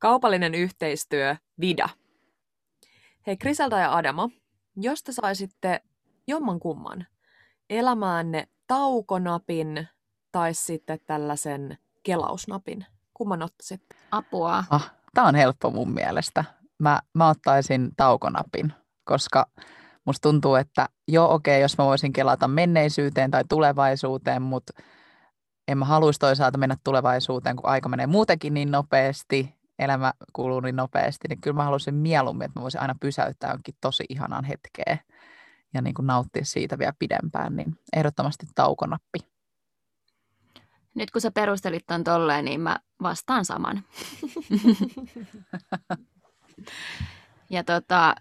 Kaupallinen yhteistyö Vida. Hei Kriselta ja Adama, jos te saisitte jomman kumman elämäänne taukonapin tai sitten tällaisen kelausnapin, kumman ottaisit? Apua. Ah, Tämä on helppo mun mielestä. Mä, mä ottaisin taukonapin, koska musta tuntuu, että joo okei, okay, jos mä voisin kelata menneisyyteen tai tulevaisuuteen, mutta en mä haluaisi toisaalta mennä tulevaisuuteen, kun aika menee muutenkin niin nopeasti, elämä kuluu niin nopeasti, niin kyllä mä haluaisin mieluummin, että mä voisin aina pysäyttää jonkin tosi ihanaan hetkeen ja niin kuin nauttia siitä vielä pidempään, niin ehdottomasti taukonappi. Nyt kun sä perustelit ton tolleen, niin mä vastaan saman. ja tota,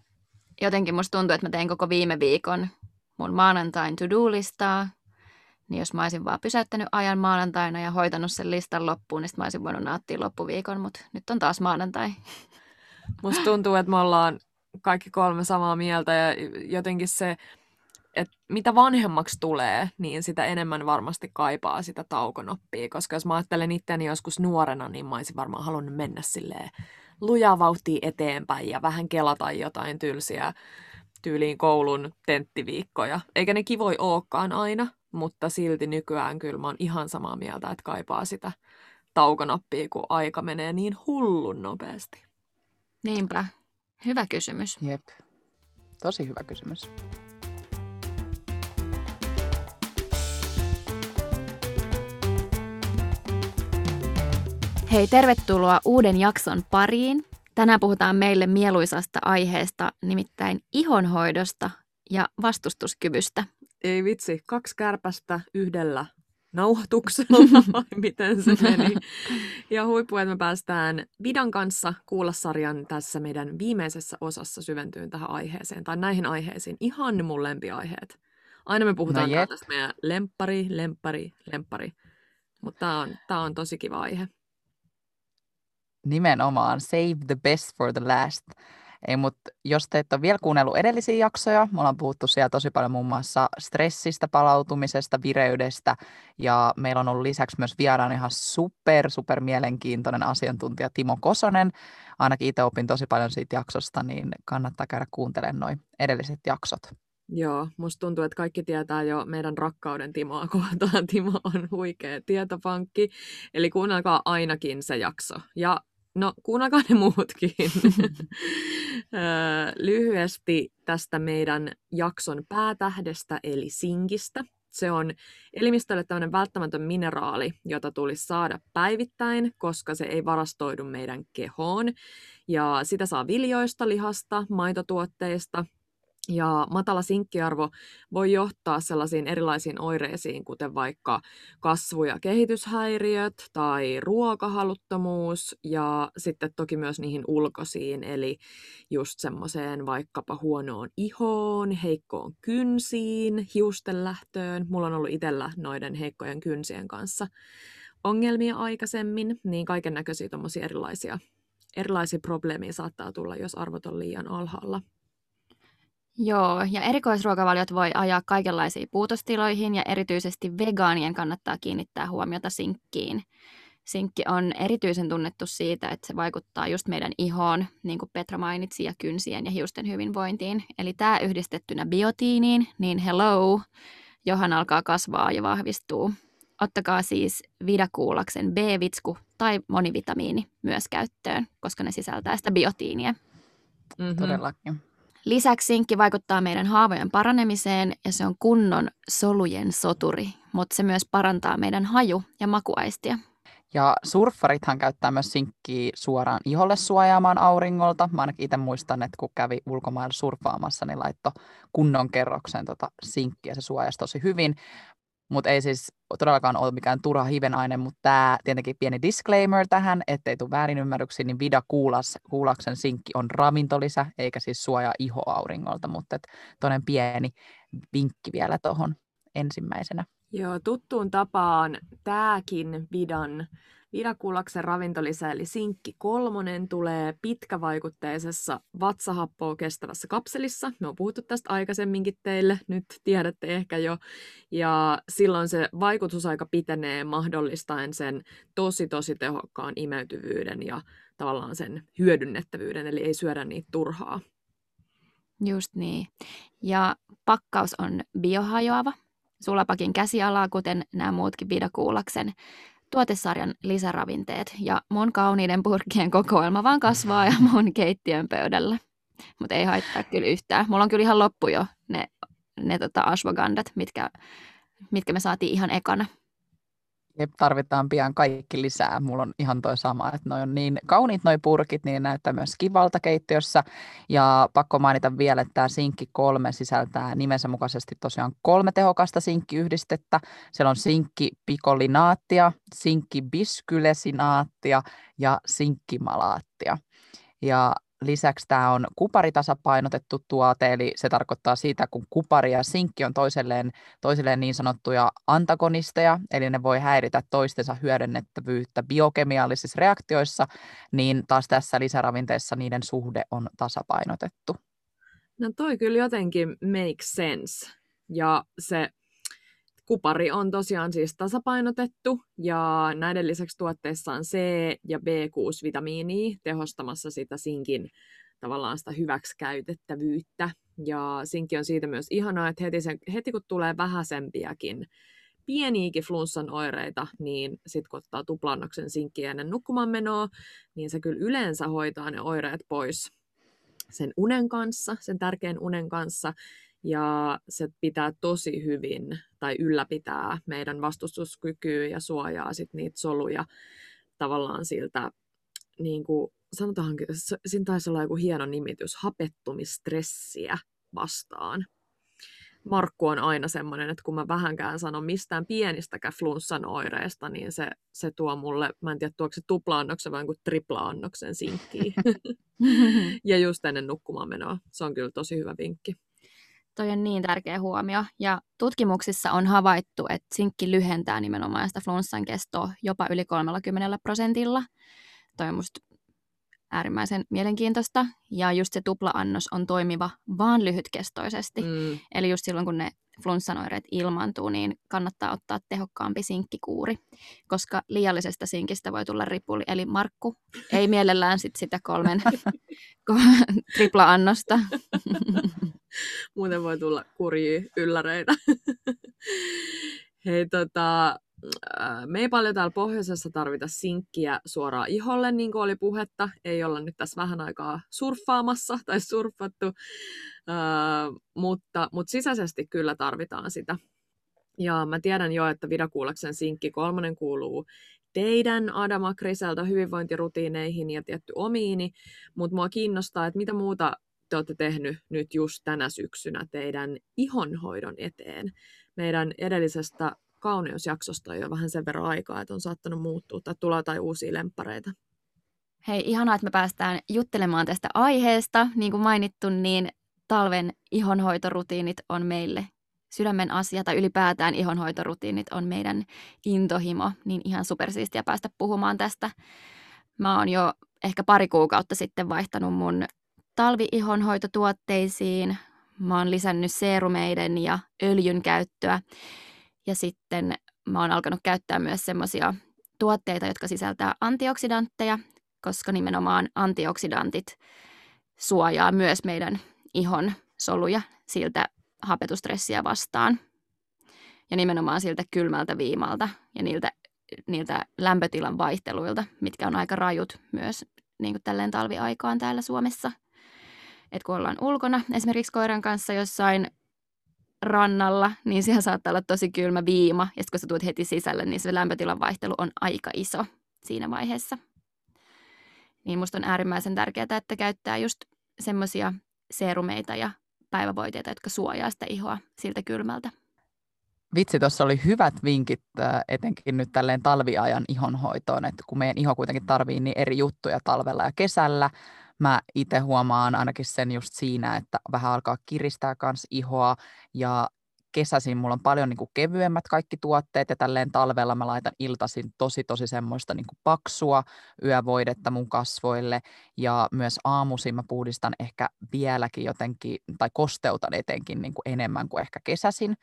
jotenkin musta tuntuu, että mä tein koko viime viikon mun maanantain to-do-listaa. Niin jos mä olisin vaan pysäyttänyt ajan maanantaina ja hoitanut sen listan loppuun, niin mä olisin voinut nauttia loppuviikon, mutta nyt on taas maanantai. Musta tuntuu, että me ollaan kaikki kolme samaa mieltä ja jotenkin se, että mitä vanhemmaksi tulee, niin sitä enemmän varmasti kaipaa sitä taukonoppia, koska jos mä ajattelen itseäni joskus nuorena, niin mä olisin varmaan halunnut mennä silleen lujaa vauhtia eteenpäin ja vähän kelata jotain tylsiä tyyliin koulun tenttiviikkoja. Eikä ne kivoi olekaan aina, mutta silti nykyään kyllä mä oon ihan samaa mieltä, että kaipaa sitä taukonappia, kun aika menee niin hullun nopeasti. Niinpä. Hyvä kysymys. Jep. Tosi hyvä kysymys. Hei, tervetuloa uuden jakson pariin. Tänään puhutaan meille mieluisasta aiheesta, nimittäin ihonhoidosta ja vastustuskyvystä. Ei vitsi, kaksi kärpästä yhdellä nauhoituksella, vai miten se meni. Ja huippu, että me päästään Vidan kanssa kuulla-sarjan tässä meidän viimeisessä osassa syventyyn tähän aiheeseen, tai näihin aiheisiin. Ihan mun lempiaiheet. Aina me puhutaan no tästä meidän lempari, lempari, lempari. Mutta tämä on, tää on tosi kiva aihe. Nimenomaan, save the best for the last. Ei, mutta jos te ette ole vielä kuunnellut edellisiä jaksoja, me ollaan puhuttu siellä tosi paljon muun muassa stressistä, palautumisesta, vireydestä ja meillä on ollut lisäksi myös vieraan ihan super, super mielenkiintoinen asiantuntija Timo Kosonen. Ainakin itse opin tosi paljon siitä jaksosta, niin kannattaa käydä kuuntelemaan noin edelliset jaksot. Joo, musta tuntuu, että kaikki tietää jo meidän rakkauden Timoa kohtaan. Timo on huikea tietopankki, eli kuunnelkaa ainakin se jakso. Ja No, kuunnakaa ne muutkin. Lyhyesti tästä meidän jakson päätähdestä, eli sinkistä. Se on elimistölle tämmöinen välttämätön mineraali, jota tulisi saada päivittäin, koska se ei varastoidu meidän kehoon. Ja sitä saa viljoista, lihasta, maitotuotteista, ja matala sinkkiarvo voi johtaa sellaisiin erilaisiin oireisiin, kuten vaikka kasvu- ja kehityshäiriöt tai ruokahaluttomuus ja sitten toki myös niihin ulkoisiin, eli just semmoiseen vaikkapa huonoon ihoon, heikkoon kynsiin, hiustenlähtöön. Mulla on ollut itsellä noiden heikkojen kynsien kanssa ongelmia aikaisemmin, niin kaiken näköisiä erilaisia, erilaisia probleemia saattaa tulla, jos arvot on liian alhaalla. Joo, ja erikoisruokavaliot voi ajaa kaikenlaisiin puutostiloihin ja erityisesti vegaanien kannattaa kiinnittää huomiota sinkkiin. Sinkki on erityisen tunnettu siitä, että se vaikuttaa just meidän ihoon, niin kuin Petra mainitsi, ja kynsien ja hiusten hyvinvointiin. Eli tämä yhdistettynä biotiiniin, niin hello, johan alkaa kasvaa ja vahvistuu. Ottakaa siis vidakuulaksen B-vitsku tai monivitamiini myös käyttöön, koska ne sisältää sitä biotiinia. Mm-hmm. Todellakin. Lisäksi sinkki vaikuttaa meidän haavojen paranemiseen ja se on kunnon solujen soturi, mutta se myös parantaa meidän haju- ja makuaistia. Ja surffarithan käyttää myös sinkkiä suoraan iholle suojaamaan auringolta. Mä ainakin itse muistan, että kun kävi ulkomailla surffaamassa, niin laitto kunnon kerroksen tota sinkkiä. Se suojasi tosi hyvin. Mutta ei siis todellakaan ole mikään turha hivenaine, mutta tämä tietenkin pieni disclaimer tähän, ettei tule väärinymmärryksiä, niin Vida Kuulas, Kuulaksen sinkki on ravintolisä, eikä siis suojaa ihoauringolta, mutta toinen pieni vinkki vielä tuohon ensimmäisenä. Joo, tuttuun tapaan tämäkin Vidan Vidakullaksen ravintolisä eli sinkki kolmonen tulee pitkävaikutteisessa vatsahappoa kestävässä kapselissa. Me on puhuttu tästä aikaisemminkin teille, nyt tiedätte ehkä jo. Ja silloin se vaikutusaika pitenee mahdollistaen sen tosi tosi tehokkaan imeytyvyyden ja tavallaan sen hyödynnettävyyden, eli ei syödä niitä turhaa. Just niin. Ja pakkaus on biohajoava. Sulapakin käsialaa, kuten nämä muutkin Vidakuulaksen tuotesarjan lisäravinteet. Ja mun kauniiden purkkien kokoelma vaan kasvaa ja mun keittiön pöydällä. Mutta ei haittaa kyllä yhtään. Mulla on kyllä ihan loppu jo ne, ne tota ashwagandat, mitkä, mitkä me saatiin ihan ekana. Jep, tarvitaan pian kaikki lisää. Mulla on ihan toi sama, että noi on niin kauniit noi purkit, niin näyttää myös kivalta keittiössä. Ja pakko mainita vielä, että tämä sinkki 3 sisältää nimensä mukaisesti tosiaan kolme tehokasta sinkkiyhdistettä. Siellä on sinkki pikolinaattia, sinkki biskylesinaattia ja sinkkimalaattia. Ja Lisäksi tämä on kuparitasapainotettu tuote, eli se tarkoittaa sitä, kun kupari ja sinkki on toiselleen, toisilleen niin sanottuja antagonisteja, eli ne voi häiritä toistensa hyödynnettävyyttä biokemiallisissa reaktioissa, niin taas tässä lisäravinteessa niiden suhde on tasapainotettu. No toi kyllä jotenkin makes sense. Ja se Kupari on tosiaan siis tasapainotettu ja näiden lisäksi tuotteissa on C- ja B6-vitamiinia tehostamassa sitä sinkin tavallaan sitä hyväksikäytettävyyttä. Ja sinkki on siitä myös ihanaa, että heti, sen, heti kun tulee vähäisempiäkin pieniäkin flunssan oireita, niin sitten kun ottaa tuplannoksen sinkkiä ennen nukkumaan menoa, niin se kyllä yleensä hoitaa ne oireet pois sen unen kanssa, sen tärkeän unen kanssa ja se pitää tosi hyvin tai ylläpitää meidän vastustuskykyä ja suojaa sit niitä soluja tavallaan siltä, niin kuin, sanotaankin, siinä taisi olla joku hieno nimitys, hapettumistressiä vastaan. Markku on aina semmoinen, että kun mä vähänkään sanon mistään pienistäkään flunssan oireesta, niin se, se tuo mulle, mä en tiedä tuoko se tupla-annoksen vai tripla-annoksen sinkkiin. ja just ennen nukkumaan menoa. Se on kyllä tosi hyvä vinkki. Toi on niin tärkeä huomio. Ja tutkimuksissa on havaittu, että sinkki lyhentää nimenomaan sitä flunssan kestoa jopa yli 30 prosentilla. Toi on musta äärimmäisen mielenkiintoista. Ja just se tupla-annos on toimiva vaan lyhytkestoisesti. Mm. Eli just silloin, kun ne flunssan oireet ilmaantuu, niin kannattaa ottaa tehokkaampi sinkkikuuri, koska liiallisesta sinkistä voi tulla ripuli. Eli Markku ei mielellään sit sitä kolmen tripla-annosta. Muuten voi tulla kurjia ylläreitä. Hei, tota, me ei paljon täällä pohjoisessa tarvita sinkkiä suoraan iholle, niin kuin oli puhetta. Ei olla nyt tässä vähän aikaa surffaamassa tai surfattu, uh, mutta, mutta sisäisesti kyllä tarvitaan sitä. Ja mä tiedän jo, että Vidakuulaksen sinkki kolmonen kuuluu teidän Adama Kriseltä hyvinvointirutiineihin ja tietty omiini, mutta mua kiinnostaa, että mitä muuta te olette tehnyt nyt just tänä syksynä teidän ihonhoidon eteen. Meidän edellisestä kauneusjaksosta jo vähän sen verran aikaa, että on saattanut muuttua tai tulla jotain uusia lemppareita. Hei, ihanaa, että me päästään juttelemaan tästä aiheesta. Niin kuin mainittu, niin talven ihonhoitorutiinit on meille sydämen asia tai ylipäätään ihonhoitorutiinit on meidän intohimo, niin ihan supersiistiä päästä puhumaan tästä. Mä oon jo ehkä pari kuukautta sitten vaihtanut mun talvi-ihonhoitotuotteisiin. Mä oon lisännyt seerumeiden ja öljyn käyttöä. Ja sitten mä oon alkanut käyttää myös semmoisia tuotteita, jotka sisältää antioksidantteja, koska nimenomaan antioksidantit suojaa myös meidän ihon soluja siltä hapetustressiä vastaan. Ja nimenomaan siltä kylmältä viimalta ja niiltä, niiltä lämpötilan vaihteluilta, mitkä on aika rajut myös niin kuin tälleen talviaikaan täällä Suomessa. Et kun ollaan ulkona, esimerkiksi koiran kanssa jossain rannalla, niin siellä saattaa olla tosi kylmä viima. Ja sitten kun sä tulet heti sisälle, niin se lämpötilan vaihtelu on aika iso siinä vaiheessa. Niin musta on äärimmäisen tärkeää, että käyttää just semmoisia seerumeita ja päivävoiteita, jotka suojaa sitä ihoa siltä kylmältä. Vitsi, tuossa oli hyvät vinkit äh, etenkin nyt tälleen talviajan ihonhoitoon, että kun meidän iho kuitenkin tarvii niin eri juttuja talvella ja kesällä. Mä itse huomaan ainakin sen just siinä, että vähän alkaa kiristää kans ihoa. Ja kesäisin mulla on paljon niin kuin kevyemmät kaikki tuotteet ja tälleen talvella mä laitan iltasin tosi tosi semmoista niin kuin paksua yövoidetta mun kasvoille. Ja myös aamuisin mä puhdistan ehkä vieläkin jotenkin tai kosteutan etenkin niin kuin enemmän kuin ehkä kesäsin.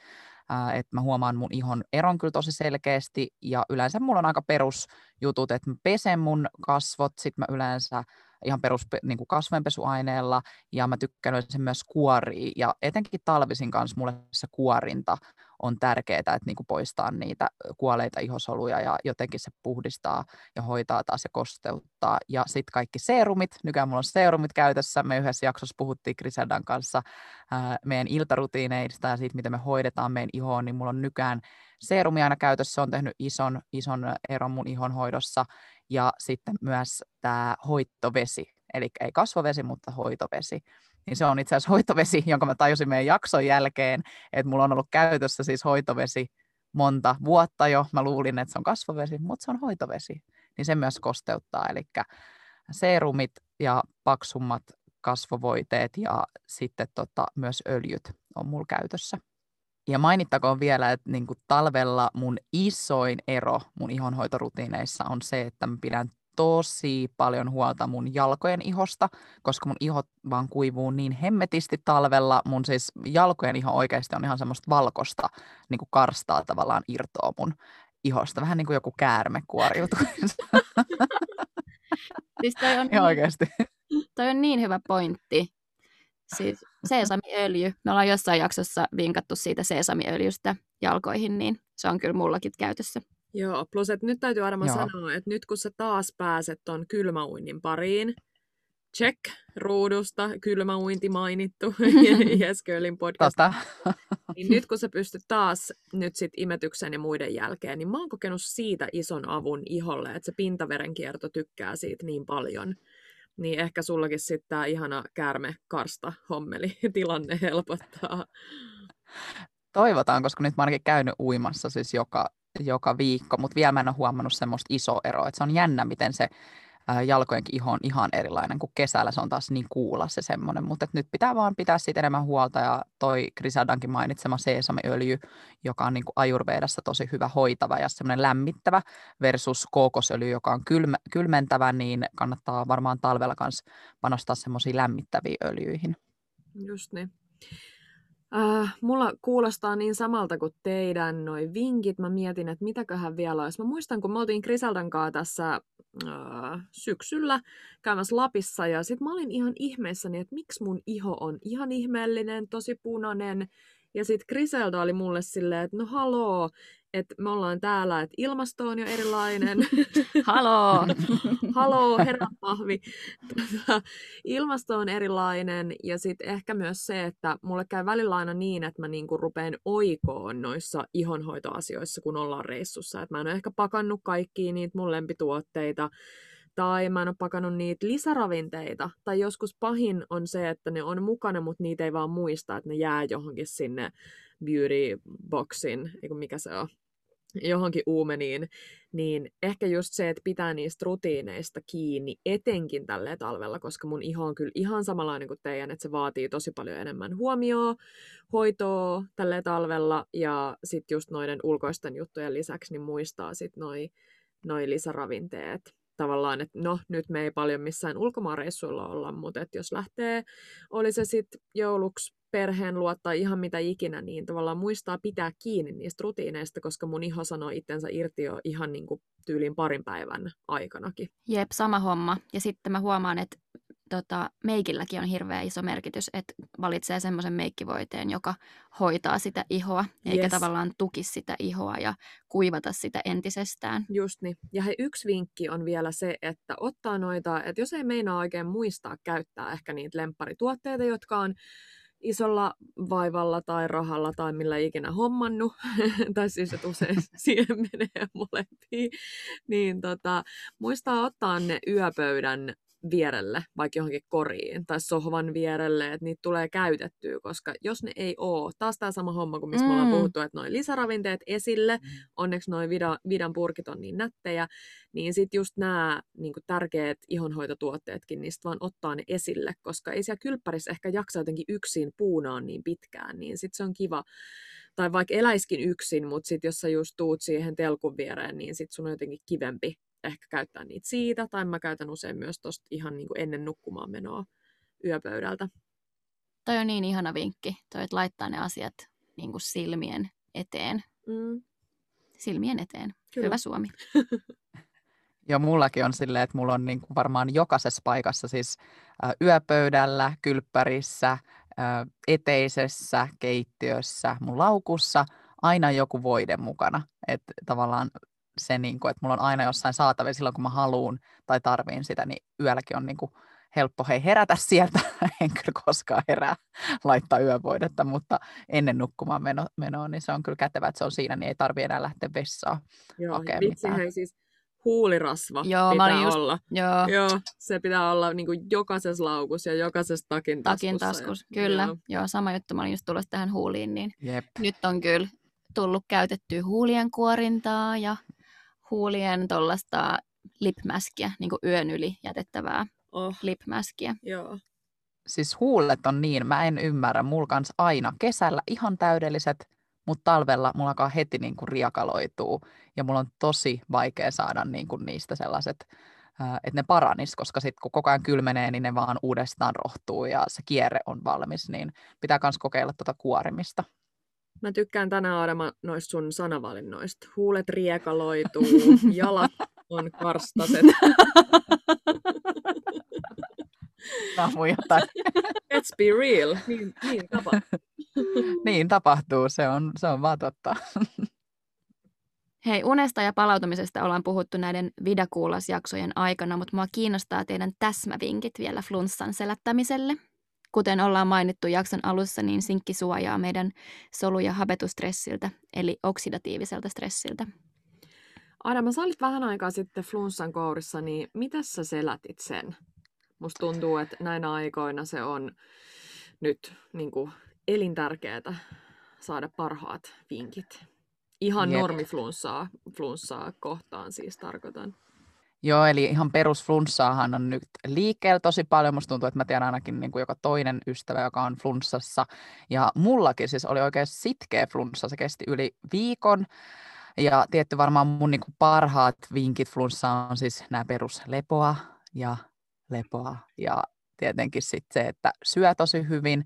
että mä huomaan mun ihon eron kyllä tosi selkeästi. Ja yleensä mulla on aika perusjutut, että mä pesen mun kasvot, sit mä yleensä ihan perus niin kuin kasvojenpesuaineella ja mä tykkään sen myös kuoria ja etenkin talvisin kanssa mulle se kuorinta on tärkeää, että niin kuin poistaa niitä kuoleita ihosoluja ja jotenkin se puhdistaa ja hoitaa taas ja kosteuttaa. Ja sitten kaikki seerumit, nykyään mulla on seerumit käytössä, me yhdessä jaksossa puhuttiin Griseldan kanssa ää, meidän iltarutiineista ja siitä, miten me hoidetaan meidän ihoon, niin mulla on nykyään seerumi aina käytössä, se on tehnyt ison, ison eron mun ihon hoidossa ja sitten myös tämä hoitovesi, eli ei kasvovesi, mutta hoitovesi. Niin se on itse asiassa hoitovesi, jonka mä tajusin meidän jakson jälkeen, että mulla on ollut käytössä siis hoitovesi monta vuotta jo. Mä luulin, että se on kasvovesi, mutta se on hoitovesi. Niin se myös kosteuttaa, eli seerumit ja paksummat kasvovoiteet ja sitten tota, myös öljyt on mulla käytössä. Ja mainittakoon vielä, että niin kuin talvella mun isoin ero mun ihonhoitorutiineissa on se, että mä pidän tosi paljon huolta mun jalkojen ihosta, koska mun ihot vaan kuivuu niin hemmetisti talvella. Mun siis jalkojen iho oikeasti on ihan semmoista valkosta niin kuin karstaa tavallaan irtoa mun ihosta. Vähän niin kuin joku käärme kuoriutuisi. Siis toi on, ihan oikeasti. Toi on niin hyvä pointti. Siis seesamiöljy. Me ollaan jossain jaksossa vinkattu siitä seesamiöljystä jalkoihin, niin se on kyllä mullakin käytössä. Joo, plus että nyt täytyy varmaan sanoa, että nyt kun sä taas pääset ton kylmäuinnin pariin, check ruudusta, kylmäuinti mainittu Jeskölin podcast. niin nyt kun sä pystyt taas nyt sit imetyksen ja muiden jälkeen, niin mä oon kokenut siitä ison avun iholle, että se pintaverenkierto tykkää siitä niin paljon. Niin ehkä sullakin sitten tämä ihana käärme karsta hommeli tilanne helpottaa. Toivotaan, koska nyt mä ainakin käynyt uimassa siis joka, joka viikko, mutta vielä mä en ole huomannut semmoista isoa eroa. Että se on jännä, miten se jalkojenkin iho on ihan erilainen kuin kesällä. Se on taas niin kuulla se semmoinen, mutta nyt pitää vaan pitää siitä enemmän huolta ja toi Grisadankin mainitsema seesamiöljy, joka on niin kuin ajurveedassa tosi hyvä hoitava ja semmoinen lämmittävä versus kookosöljy, joka on kylmä, kylmentävä, niin kannattaa varmaan talvella kanssa panostaa semmoisiin lämmittäviin öljyihin. Just niin. Äh, mulla kuulostaa niin samalta kuin teidän noi vinkit. Mä mietin, että mitäköhän vielä olisi. Mä muistan, kun me oltiin Griseldan kanssa tässä äh, syksyllä käymässä Lapissa ja sit mä olin ihan ihmeessäni, että miksi mun iho on ihan ihmeellinen, tosi punainen. Ja sit Griselda oli mulle silleen, että no haloo, että me ollaan täällä, että ilmasto on jo erilainen. Haloo! Haloo, herra pahvi. Tota, ilmasto on erilainen ja sitten ehkä myös se, että mulle käy välillä aina niin, että mä niinku rupeen oikoon noissa ihonhoitoasioissa, kun ollaan reissussa. Et mä en ole ehkä pakannut kaikkia niitä mun lempituotteita tai mä en ole pakannut niitä lisäravinteita. Tai joskus pahin on se, että ne on mukana, mutta niitä ei vaan muista, että ne jää johonkin sinne beauty boxin, mikä se on, johonkin uumeniin, niin ehkä just se, että pitää niistä rutiineista kiinni, etenkin tällä talvella, koska mun iho on kyllä ihan samanlainen kuin teidän, että se vaatii tosi paljon enemmän huomioon, hoitoa tällä talvella, ja sitten just noiden ulkoisten juttujen lisäksi niin muistaa sitten noi, noi lisäravinteet. Tavallaan, että no, nyt me ei paljon missään ulkomaanreissuilla olla, mutta että jos lähtee, oli se sitten jouluksi perheen luo tai ihan mitä ikinä, niin tavallaan muistaa pitää kiinni niistä rutiineista, koska mun iho sanoo itsensä irti jo ihan niin kuin tyyliin parin päivän aikanakin. Jep, sama homma. Ja sitten mä huomaan, että tota, meikilläkin on hirveä iso merkitys, että valitsee semmoisen meikkivoiteen, joka hoitaa sitä ihoa, eikä yes. tavallaan tuki sitä ihoa ja kuivata sitä entisestään. Just niin. Ja he, yksi vinkki on vielä se, että ottaa noita, että jos ei meinaa oikein muistaa käyttää ehkä niitä lempparituotteita, jotka on isolla vaivalla tai rahalla tai millä ikinä hommannut, tai siis että usein siihen menee molempiin, niin tota, muistaa ottaa ne yöpöydän vierelle, vaikka johonkin koriin tai sohvan vierelle, että niitä tulee käytettyä, koska jos ne ei ole, taas tämä sama homma kuin mistä mm. me ollaan mm. puhuttu, että noin lisäravinteet esille, mm. onneksi noin vidan, vidan purkit on niin nättejä, niin sitten just nämä niin tärkeät ihonhoitotuotteetkin, niistä vaan ottaa ne esille, koska ei siellä kylppärissä ehkä jaksa jotenkin yksin puunaan niin pitkään, niin sitten se on kiva, tai vaikka eläiskin yksin, mutta sitten jos sä just tuut siihen telkun viereen, niin sitten sun on jotenkin kivempi ehkä käyttää niitä siitä, tai mä käytän usein myös tosta ihan niin kuin ennen nukkumaan menoa yöpöydältä. Toi on niin ihana vinkki, toi, että laittaa ne asiat niin kuin silmien eteen. Mm. Silmien eteen. Kyllä. Hyvä Suomi. Ja mullakin on silleen, että mulla on niin kuin varmaan jokaisessa paikassa, siis yöpöydällä, kylppärissä, eteisessä, keittiössä, mun laukussa, aina joku voide mukana. Että tavallaan se, niin kuin, että mulla on aina jossain saatavilla silloin, kun mä haluan tai tarviin sitä, niin yölläkin on niin kuin helppo hei herätä sieltä. en kyllä koskaan herää laittaa yövoidetta, mutta ennen nukkumaan meno, menoa, niin se on kyllä kätevä, että se on siinä, niin ei tarvi enää lähteä vessaan. Joo, hei siis huulirasva Joo, pitää just- olla. Joo, Joo, se pitää olla niin kuin jokaisessa laukussa ja jokaisessa takin taskussa. takin. Kyllä. Joo. Joo. sama juttu. Mä olin just tullut tähän huuliin, niin Jep. nyt on kyllä tullut käytettyä huulien kuorintaa ja huulien tuollaista lipmäskiä, niin kuin yön yli jätettävää Oh, lipmäskiä. joo. Siis huulet on niin, mä en ymmärrä, mulla kans aina kesällä ihan täydelliset, mutta talvella mulla alkaa heti niin kuin riakaloituu ja mulla on tosi vaikea saada niin kuin niistä sellaiset, että ne paranis, koska sitten kun koko ajan kylmenee, niin ne vaan uudestaan rohtuu ja se kierre on valmis, niin pitää myös kokeilla tuota kuorimista. Mä tykkään tänään Adama noista sun sanavalinnoista. Huulet riekaloituu, jalat on karstaset. Jotain. Let's be real. Niin, niin tapa. niin tapahtuu, se on, se on vaan totta. Hei, unesta ja palautumisesta ollaan puhuttu näiden Vidakuulas-jaksojen aikana, mutta mua kiinnostaa teidän täsmävinkit vielä flunssan selättämiselle. Kuten ollaan mainittu jakson alussa, niin sinkki suojaa meidän soluja habetustressiltä, eli oksidatiiviselta stressiltä. Adama, sä olit vähän aikaa sitten flunssan kourissa, niin miten sä selätit sen? Musta tuntuu, että näinä aikoina se on nyt niin kuin, elintärkeää saada parhaat vinkit. Ihan normiflunssaa flunssaa kohtaan siis tarkoitan. Joo, eli ihan perusflunssaahan on nyt liikkeellä tosi paljon. Musta tuntuu, että mä tiedän ainakin niin kuin joka toinen ystävä, joka on flunssassa. Ja mullakin siis oli oikein sitkeä flunssa. Se kesti yli viikon. Ja tietty varmaan mun niin kuin parhaat vinkit flunssaan on siis nämä peruslepoa ja lepoa. Ja tietenkin sitten se, että syö tosi hyvin.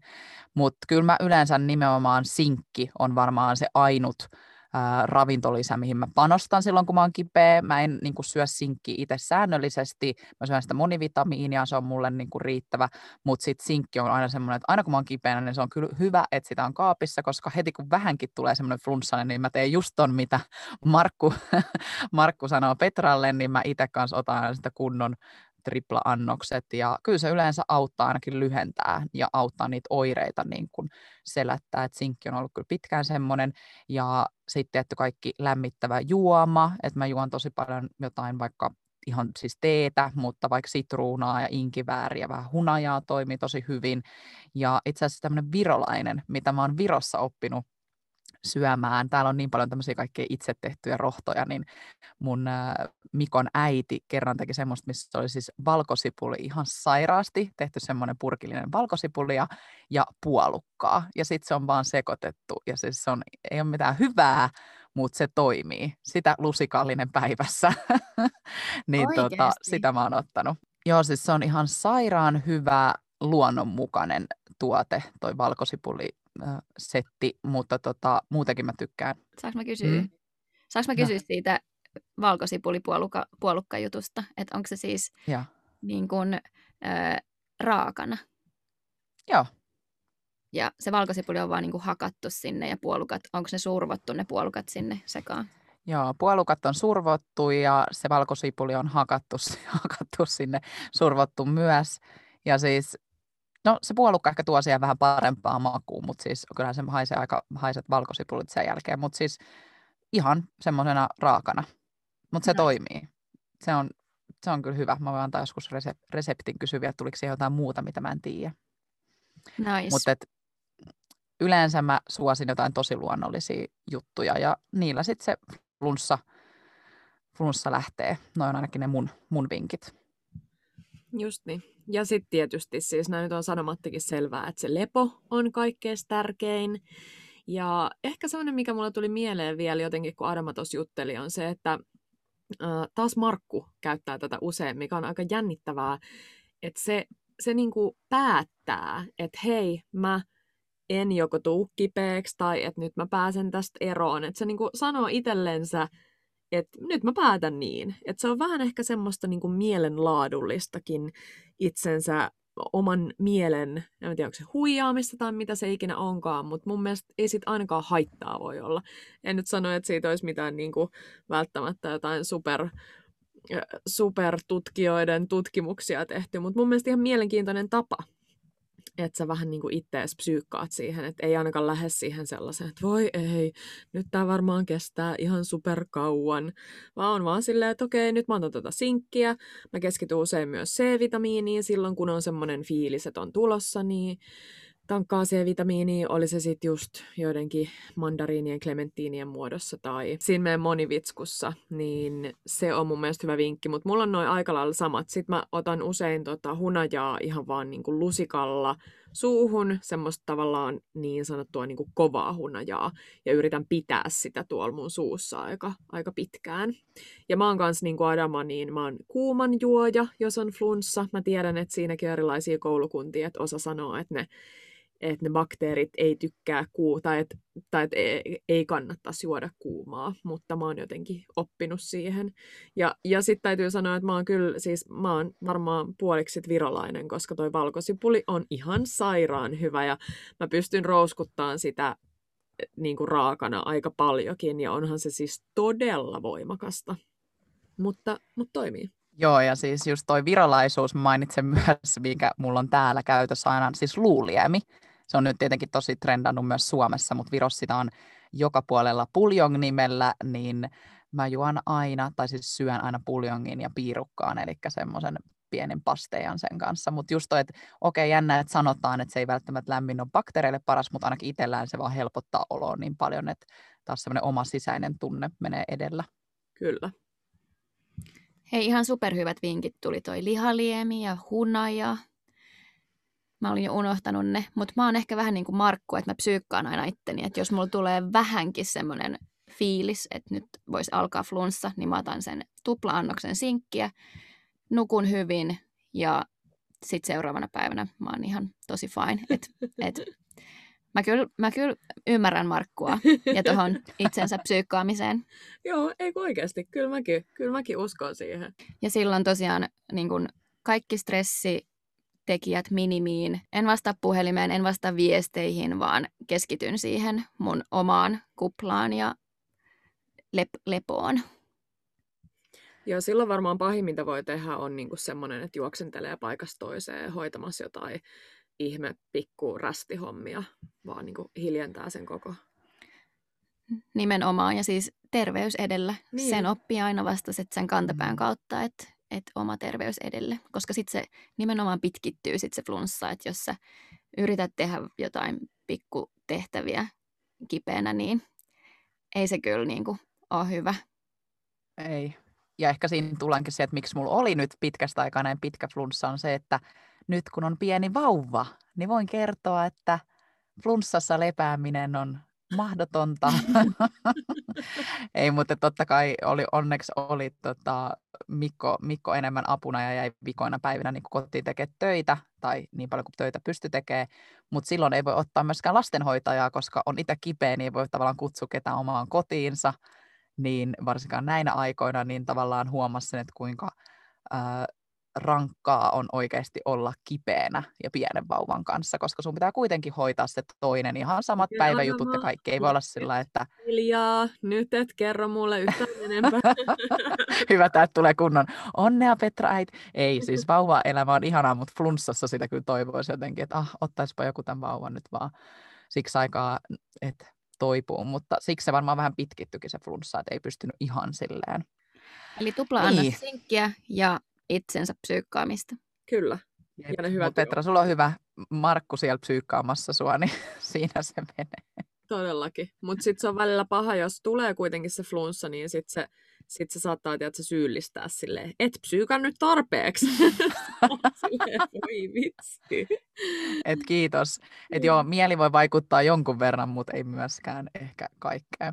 Mutta kyllä mä yleensä nimenomaan sinkki on varmaan se ainut ää, ravintolisä, mihin mä panostan silloin, kun mä oon kipeä. Mä en niin kuin, syö sinkkiä itse säännöllisesti. Mä syön sitä monivitamiinia, se on mulle niin kuin, riittävä. Mutta sitten sinkki on aina semmoinen, että aina kun mä oon kipeänä, niin se on kyllä hyvä, että sitä on kaapissa, koska heti kun vähänkin tulee semmoinen flunssainen, niin mä teen just ton, mitä Markku, Markku sanoo Petralle, niin mä itse kanssa otan aina sitä kunnon tripla-annokset ja kyllä se yleensä auttaa ainakin lyhentää ja auttaa niitä oireita niin kuin selättää, että sinkki on ollut kyllä pitkään semmoinen ja sitten että kaikki lämmittävä juoma, että mä juon tosi paljon jotain vaikka ihan siis teetä, mutta vaikka sitruunaa ja inkivääriä, vähän hunajaa toimii tosi hyvin. Ja itse asiassa tämmöinen virolainen, mitä mä oon Virossa oppinut syömään. Täällä on niin paljon tämmöisiä kaikkea itse tehtyjä rohtoja, niin mun äh, Mikon äiti kerran teki semmoista, missä oli siis valkosipuli ihan sairaasti, tehty semmoinen purkillinen valkosipuli ja, ja puolukkaa. Ja sitten se on vaan sekoitettu ja siis se on, ei ole mitään hyvää, mutta se toimii. Sitä lusikallinen päivässä. niin tota, sitä mä oon ottanut. Joo, siis se on ihan sairaan hyvä luonnonmukainen tuote, toi valkosipuli äh, setti, mutta tota, muutenkin mä tykkään. Saanko mä kysyä? Mm. Saanko mä No. kysyä siitä valkosipulipuolukka-jutusta, että onko se siis Ja, niin kuin, ö, raakana? joo, Ja se valkosipuli on vaan niin kuin hakattu sinne ja puolukat, onko ne survottu ne puolukat sinne sekaan? joo, puolukat on survottu ja se valkosipuli on hakattu, hakattu sinne, survottu myös. Ja siis, no se puolukka ehkä tuo siihen vähän parempaa makuun, mutta siis kyllähän se haisee aika haiset valkosipulit sen jälkeen, mutta siis ihan semmoisena raakana. Mutta se Nice. toimii. Se on, se on kyllä hyvä. Mä voin antaa joskus resep- reseptin kysyviä, tuliko siihen jotain muuta, mitä mä en tiedä. Nice. Mutta yleensä mä suosin jotain tosi luonnollisia juttuja ja niillä sitten se flunssa, flunssa lähtee. Noin on ainakin ne mun, mun vinkit. Just niin. Ja sitten tietysti siis näin nyt on sanomattakin selvää, että se lepo on kaikkein tärkein. Ja ehkä semmoinen, mikä mulla tuli mieleen vielä jotenkin, kun Adama tuossa jutteli, on se, että äh, taas Markku käyttää tätä usein, mikä on aika jännittävää, että se, se niinku päättää, että hei, mä en joko tuu kipeäksi tai että nyt mä pääsen tästä eroon. Että se niin kuin sanoo itsellensä, että nyt mä päätän niin. Että se on vähän ehkä semmoista niin kuin mielenlaadullistakin itsensä oman mielen, en tiedä onko se huijaamista tai mitä se ikinä onkaan, mutta mun mielestä ei sit ainakaan haittaa voi olla. En nyt sano, että siitä olisi mitään niin kuin, välttämättä jotain super, supertutkijoiden tutkimuksia tehty, mutta mun mielestä ihan mielenkiintoinen tapa että sä vähän niin ittees psyykkaat siihen, että ei ainakaan lähde siihen sellaiseen, että voi ei, nyt tämä varmaan kestää ihan super kauan, vaan on vaan silleen, että okei, nyt mä otan tuota sinkkiä, mä keskityn usein myös C-vitamiiniin silloin, kun on semmoinen fiilis, että on tulossa, niin tankkaa C-vitamiinia, oli se sitten just joidenkin mandariinien, klementtiinien muodossa tai siinä meidän monivitskussa, niin se on mun mielestä hyvä vinkki, mutta mulla on noin aika lailla samat. Sitten mä otan usein tota hunajaa ihan vaan niin kuin lusikalla suuhun, semmoista tavallaan niin sanottua niin kuin kovaa hunajaa, ja yritän pitää sitä tuolla mun suussa aika, aika pitkään. Ja mä oon niin kuin Adama, niin mä oon kuuman juoja, jos on flunssa. Mä tiedän, että siinäkin on erilaisia koulukuntia, että osa sanoo, että ne että ne bakteerit ei tykkää kuu tai että tai et ei, ei kannattaisi juoda kuumaa, mutta mä oon jotenkin oppinut siihen. Ja, ja sitten täytyy sanoa, että mä oon kyllä, siis mä oon varmaan puoliksi virolainen, koska toi valkosipuli on ihan sairaan hyvä ja mä pystyn rouskuttaan sitä niin kuin raakana aika paljonkin ja onhan se siis todella voimakasta, mutta, mutta toimii. Joo, ja siis just toi virolaisuus mainitsen myös, mikä mulla on täällä käytössä aina, siis luuliemi. Se on nyt tietenkin tosi trendannut myös Suomessa, mutta Virossa sitä on joka puolella puljong-nimellä, niin mä juon aina, tai siis syön aina puljongin ja piirukkaan, eli semmoisen pienen pastejan sen kanssa. Mutta just toi, että okei, okay, jännä, että sanotaan, että se ei välttämättä lämmin ole bakteereille paras, mutta ainakin itsellään se vaan helpottaa oloa niin paljon, että taas semmoinen oma sisäinen tunne menee edellä. Kyllä. Hei, ihan superhyvät vinkit tuli toi lihaliemi ja hunaja Mä olin jo unohtanut ne, mutta mä oon ehkä vähän niin kuin Markku, että mä psyykkaan aina itteni, että jos mulla tulee vähänkin semmoinen fiilis, että nyt voisi alkaa flunssa, niin mä otan sen tupla-annoksen sinkkiä, nukun hyvin ja sitten seuraavana päivänä mä oon ihan tosi fine. Et, et, mä, kyllä, mä kyllä ymmärrän Markkua ja tuohon itsensä psyykkaamiseen. Joo, ei oikeasti. Kyllä mäkin, kyllä mäkin uskon siihen. Ja silloin tosiaan niin kun kaikki stressi tekijät minimiin. En vastaa puhelimeen, en vastaa viesteihin, vaan keskityn siihen mun omaan kuplaan ja lep- lepoon. Joo, silloin varmaan pahin, mitä voi tehdä, on niinku semmoinen, että juoksentelee paikasta toiseen hoitamassa jotain ihme pikku rästihommia, vaan niinku hiljentää sen koko. Nimenomaan, ja siis terveys edellä. Niin. Sen oppii aina vasta sen kantapään mm. kautta, että että oma terveys edelle, koska sitten se nimenomaan pitkittyy sit se flunssa, että jos sä yrität tehdä jotain pikkutehtäviä kipeänä, niin ei se kyllä niin kuin ole hyvä. Ei. Ja ehkä siinä tullaankin se, että miksi mulla oli nyt pitkästä aikaa näin pitkä flunssa, on se, että nyt kun on pieni vauva, niin voin kertoa, että flunssassa lepääminen on mahdotonta. Ei, mutta totta kai oli, onneksi oli tota, Mikko, Mikko enemmän apuna ja jäi vikoina päivinä niin kotiin tekemään töitä, tai niin paljon kuin töitä pysty tekemään, mutta silloin ei voi ottaa myöskään lastenhoitajaa, koska on itse kipeä, niin ei voi tavallaan kutsua ketään omaan kotiinsa, niin varsinkaan näinä aikoina, niin tavallaan huomasin, että kuinka ää, rankkaa on oikeasti olla kipeänä ja pienen vauvan kanssa, koska sun pitää kuitenkin hoitaa se toinen, ihan samat ja päiväjutut ja kaikki. Ei voi olla sillä, että... Hiljaa, nyt et kerro mulle yhtään enempää. Hyvä, että tulee kunnon onnea Petra äit. Ei, siis vauva-elämä on ihanaa, mutta flunssassa sitä kyllä toivoisi jotenkin, että ah, ottaispa joku tämän vauvan nyt vaan siksi aikaa, että toipuu, mutta siksi se varmaan vähän pitkittyikin se flunssa, että ei pystynyt ihan silleen. Eli tupla niin. sinkkiä ja itsensä psyykkaamista. Kyllä. Ja ne hyvät Petra, sulla on hyvä Markku siellä psyykkaamassa sua, niin siinä se menee. Todellakin. Mutta sitten se on välillä paha, jos tulee kuitenkin se flunssa, niin sitten se, sit se saattaa tiedätkö, syyllistää silleen, et psyykan nyt tarpeeksi. silleen, voi vitsi. Et kiitos. Et joo, mieli voi vaikuttaa jonkun verran, mutta ei myöskään ehkä kaikkea.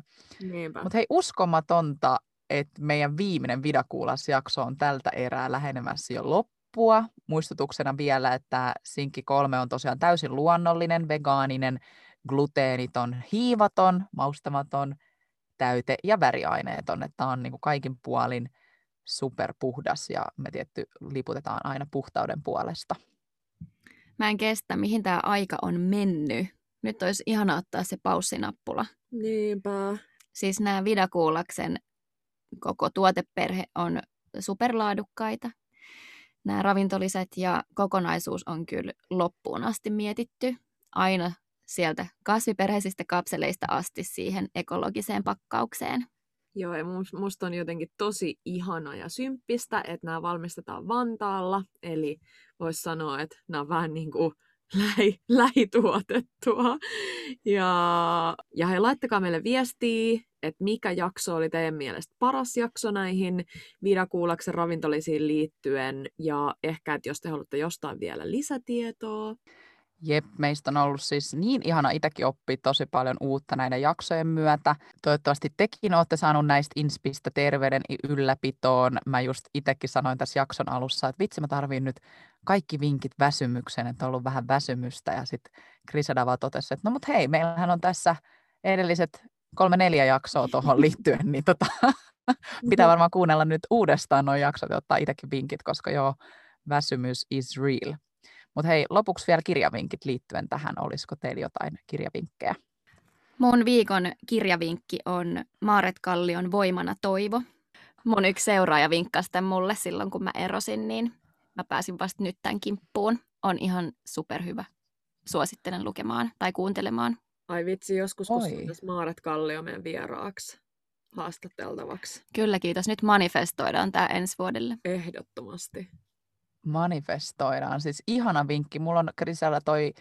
Mutta hei, uskomatonta että meidän viimeinen Vidakuulas-jakso on tältä erää lähenemässä jo loppuun loppua. Muistutuksena vielä, että sinkki kolme on tosiaan täysin luonnollinen, vegaaninen, gluteeniton, hiivaton, maustamaton, täyte- ja väriaineeton. Että tämä on niin kuin kaikin puolin superpuhdas ja me tietty liputetaan aina puhtauden puolesta. Mä en kestä, mihin tämä aika on mennyt. Nyt olisi ihana ottaa se paussinappula. Niinpä. Siis nämä Vidakuulaksen koko tuoteperhe on superlaadukkaita. Nämä ravintoliset ja kokonaisuus on kyllä loppuun asti mietitty. Aina sieltä kasviperheisistä kapseleista asti siihen ekologiseen pakkaukseen. Joo, ja musta on jotenkin tosi ihana ja symppistä, että nämä valmistetaan Vantaalla, eli voisi sanoa, että nämä on vähän niin kuin lähi, lähituotettua. Ja, ja he laittakaa meille viestiä, että mikä jakso oli teidän mielestä paras jakso näihin Vidakuulaksen ravintolisiin liittyen, ja ehkä, että jos te haluatte jostain vielä lisätietoa. Jep, meistä on ollut siis niin ihana itsekin oppia tosi paljon uutta näiden jaksojen myötä. Toivottavasti tekin olette saanut näistä inspistä terveyden ylläpitoon. Mä just itsekin sanoin tässä jakson alussa, että vitsi mä tarviin nyt kaikki vinkit väsymykseen, että on ollut vähän väsymystä. Ja sitten Krisadava totesi, että no mut hei, meillähän on tässä edelliset kolme neljä jaksoa tuohon liittyen, niin tota, pitää varmaan kuunnella nyt uudestaan nuo jaksot ja ottaa itsekin vinkit, koska joo, väsymys is real. Mutta hei, lopuksi vielä kirjavinkit liittyen tähän. Olisiko teillä jotain kirjavinkkejä? Mun viikon kirjavinkki on Maaret Kallion Voimana toivo. Mun yksi seuraaja vinkkasi tämän mulle silloin, kun mä erosin, niin mä pääsin vasta nyt tämän kimppuun. On ihan superhyvä. Suosittelen lukemaan tai kuuntelemaan. Ai vitsi, joskus kun Maaret Kallio meidän vieraaksi haastateltavaksi. Kyllä, kiitos. Nyt manifestoidaan tämä ensi vuodelle. Ehdottomasti manifestoidaan. Siis ihana vinkki. Mulla on Krisellä toi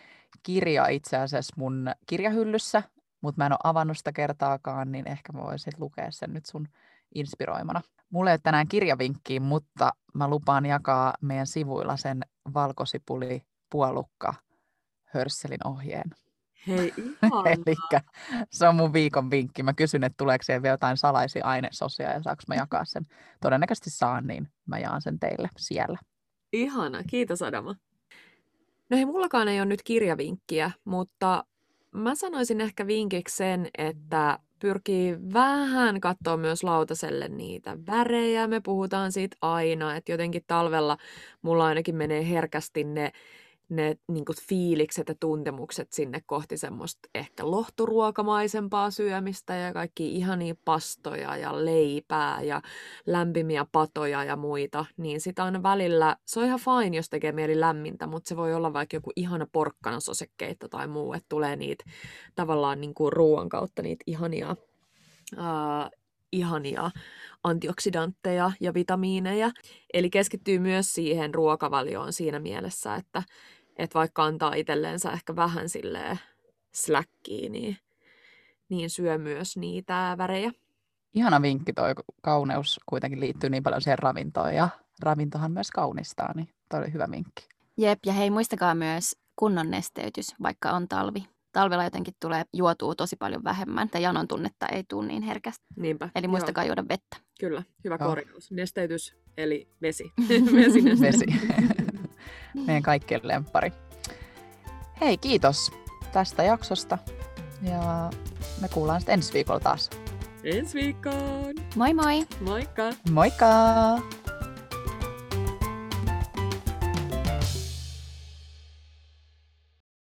kirja itse asiassa mun kirjahyllyssä, mutta mä en ole avannut sitä kertaakaan, niin ehkä mä voisin lukea sen nyt sun inspiroimana. Mulla ei ole tänään kirjavinkkiä, mutta mä lupaan jakaa meidän sivuilla sen valkosipuli puolukka hörsselin ohjeen. Hei, Eli se on mun viikon vinkki. Mä kysyn, että tuleeko siellä vielä jotain salaisia ainesosia ja saanko mä jakaa sen. Todennäköisesti saan, niin mä jaan sen teille siellä. Ihana, kiitos Adama. No hei, mullakaan ei ole nyt kirjavinkkiä, mutta mä sanoisin ehkä vinkiksi sen, että pyrkii vähän katsoa myös lautaselle niitä värejä. Me puhutaan siitä aina, että jotenkin talvella mulla ainakin menee herkästi ne ne niin kuin, fiilikset ja tuntemukset sinne kohti semmoista ehkä lohturuokamaisempaa syömistä ja kaikki ihania pastoja ja leipää ja lämpimiä patoja ja muita, niin sitä on välillä, se on ihan fine, jos tekee mieli lämmintä, mutta se voi olla vaikka joku ihana porkkana sosekkeita tai muu, että tulee niitä tavallaan niin kuin ruoan kautta niitä ihania, uh, ihania antioksidantteja ja vitamiineja. Eli keskittyy myös siihen ruokavalioon siinä mielessä, että että vaikka antaa itselleensä ehkä vähän silleen släkkiä, niin, niin syö myös niitä värejä. Ihana vinkki toi kauneus kuitenkin liittyy niin paljon siihen ravintoon ja ravintohan myös kaunistaa, niin toi oli hyvä vinkki. Jep, ja hei muistakaa myös kunnon nesteytys, vaikka on talvi. Talvella jotenkin tulee juotua tosi paljon vähemmän, tai janon tunnetta ei tule niin herkästi. Niinpä. Eli muistakaa Joo. juoda vettä. Kyllä, hyvä Joo. korjaus. Nesteytys, eli vesi. vesi, vesi. meidän kaikkien lempari. Hei, kiitos tästä jaksosta ja me kuullaan sitten ensi viikolla taas. Ensi viikkoon! Moi moi! Moikka! Moikka!